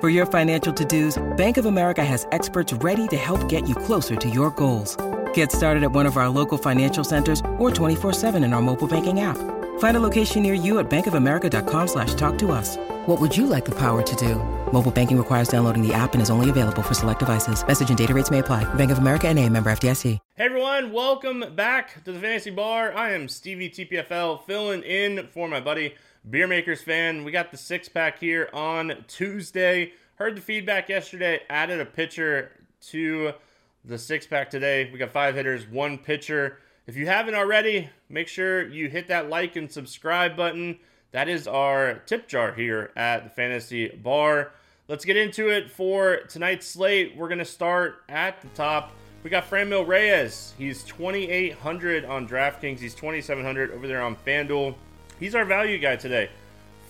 For your financial to-dos, Bank of America has experts ready to help get you closer to your goals. Get started at one of our local financial centers or 24-7 in our mobile banking app. Find a location near you at bankofamerica.com slash talk to us. What would you like the power to do? Mobile banking requires downloading the app and is only available for select devices. Message and data rates may apply. Bank of America and a member FDIC. Hey everyone, welcome back to the Fantasy Bar. I am Stevie TPFL filling in for my buddy Beer Makers fan. We got the six pack here on Tuesday. Heard the feedback yesterday, added a pitcher to the six pack today. We got five hitters, one pitcher. If you haven't already, make sure you hit that like and subscribe button. That is our tip jar here at the Fantasy Bar. Let's get into it for tonight's slate. We're going to start at the top. We got Franmil Reyes. He's 2,800 on DraftKings. He's 2,700 over there on FanDuel. He's our value guy today.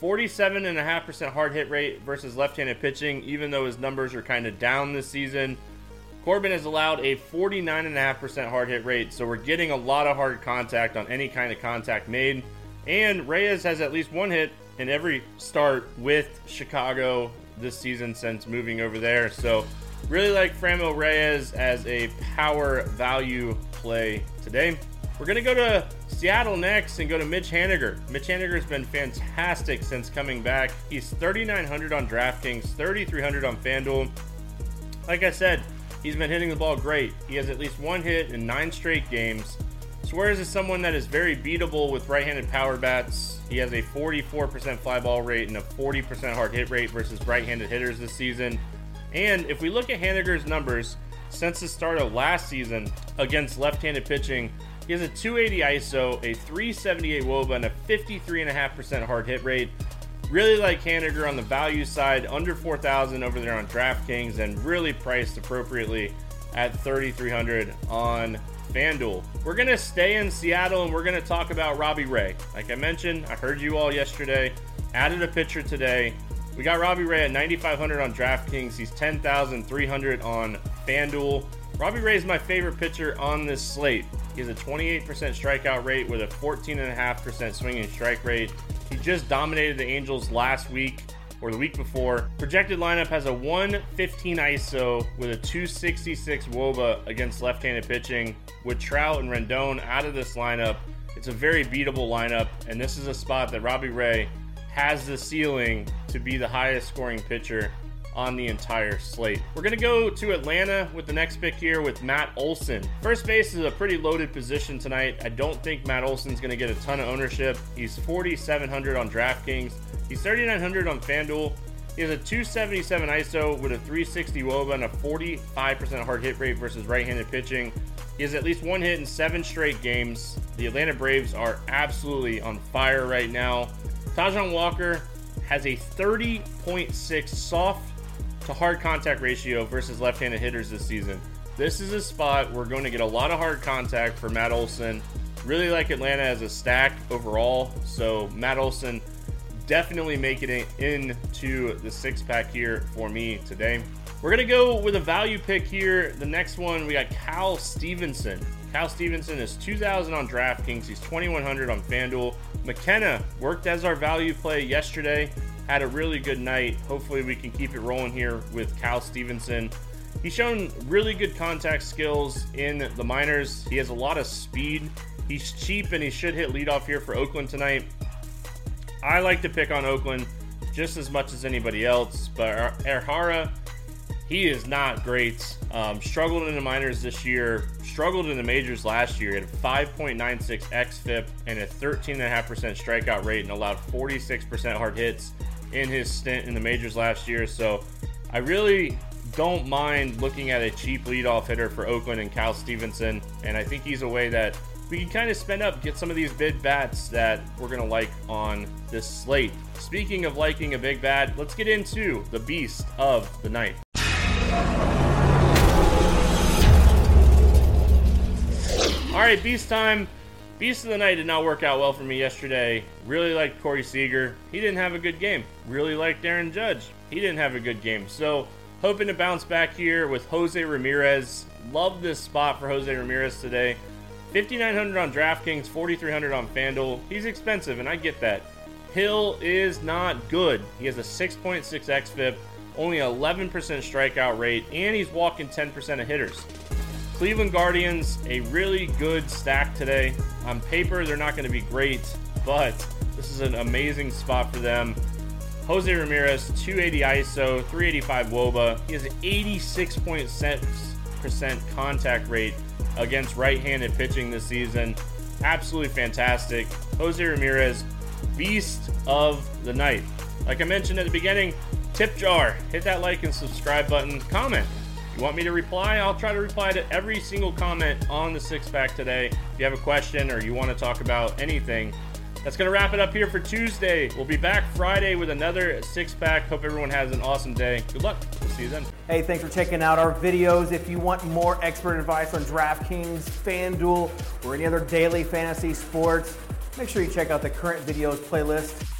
47.5% hard hit rate versus left handed pitching, even though his numbers are kind of down this season. Corbin has allowed a 49.5% hard hit rate, so we're getting a lot of hard contact on any kind of contact made. And Reyes has at least one hit in every start with Chicago this season since moving over there. So, really like Franmil Reyes as a power value play today. We're going to go to Seattle next and go to Mitch Haniger. Mitch Haniger's been fantastic since coming back. He's 3,900 on DraftKings, 3,300 on FanDuel. Like I said, he's been hitting the ball great. He has at least one hit in nine straight games. Suarez is someone that is very beatable with right-handed power bats. He has a 44% fly ball rate and a 40% hard hit rate versus right-handed hitters this season. And if we look at Haniger's numbers since the start of last season against left-handed pitching, he has a 280 ISO, a 378 WOBA, and a 53.5% hard hit rate. Really like Haniger on the value side, under 4,000 over there on DraftKings, and really priced appropriately at 3,300 on FanDuel. We're going to stay in Seattle and we're going to talk about Robbie Ray. Like I mentioned, I heard you all yesterday, added a pitcher today. We got Robbie Ray at 9,500 on DraftKings. He's 10,300 on FanDuel. Robbie Ray is my favorite pitcher on this slate. He has a 28% strikeout rate with a 14.5% swinging strike rate. He just dominated the Angels last week or the week before. Projected lineup has a 115 ISO with a 266 WOBA against left handed pitching. With Trout and Rendon out of this lineup, it's a very beatable lineup, and this is a spot that Robbie Ray has the ceiling to be the highest scoring pitcher on the entire slate. We're going to go to Atlanta with the next pick here with Matt Olson. First base is a pretty loaded position tonight. I don't think Matt Olson's going to get a ton of ownership. He's 4,700 on DraftKings, he's 3,900 on FanDuel. He has a 277 ISO with a 360 WOBA and a 45% hard hit rate versus right handed pitching. He has at least one hit in seven straight games. The Atlanta Braves are absolutely on fire right now. Taijuan Walker has a 30.6 soft hard contact ratio versus left handed hitters this season. This is a spot we're going to get a lot of hard contact for Matt Olson. Really like Atlanta as a stack overall. So, Matt Olson definitely making it into the six pack here for me today. We're going to go with a value pick here. The next one, we got Cal Stevenson. Cal Stevenson is 2,000 on DraftKings. He's 2,100 on FanDuel. McKenna worked as our value play yesterday. Had a really good night. Hopefully, we can keep it rolling here with Cal Stevenson. He's shown really good contact skills in the minors. He has a lot of speed. He's cheap and he should hit leadoff here for Oakland tonight. I like to pick on Oakland just as much as anybody else, but Ehara, he is not great. Um, struggled in the minors this year, struggled in the majors last year. He had a 5.96 xFIP and a 13.5% strikeout rate and allowed 46% hard hits in his stint in the majors last year. So I really don't mind looking at a cheap leadoff hitter for Oakland and Cal Stevenson. And I think he's a way that we can kind of spend up, get some of these big bats that we're going to like on this slate. Speaking of liking a big bat, let's get into the beast of the night. All right, beast time. Beast of the night did not work out well for me yesterday. Really liked Corey Seager. He didn't have a good game. Really liked Aaron Judge. He didn't have a good game. So, hoping to bounce back here with Jose Ramirez. Love this spot for Jose Ramirez today. 5900 on DraftKings, 4300 on FanDuel. He's expensive, and I get that. Hill is not good. He has a 6.6 xFIP, only 11% strikeout rate, and he's walking 10% of hitters. Cleveland Guardians, a really good stack today. On paper, they're not going to be great, but this is an amazing spot for them. Jose Ramirez, 280 ISO, 385 WOBA. He has an 86.6% contact rate against right handed pitching this season. Absolutely fantastic. Jose Ramirez, beast of the night. Like I mentioned at the beginning, tip jar. Hit that like and subscribe button. Comment. You want me to reply? I'll try to reply to every single comment on the six pack today. If you have a question or you want to talk about anything, that's going to wrap it up here for Tuesday. We'll be back Friday with another six pack. Hope everyone has an awesome day. Good luck. We'll see you then. Hey, thanks for checking out our videos. If you want more expert advice on DraftKings, FanDuel, or any other daily fantasy sports, make sure you check out the current videos playlist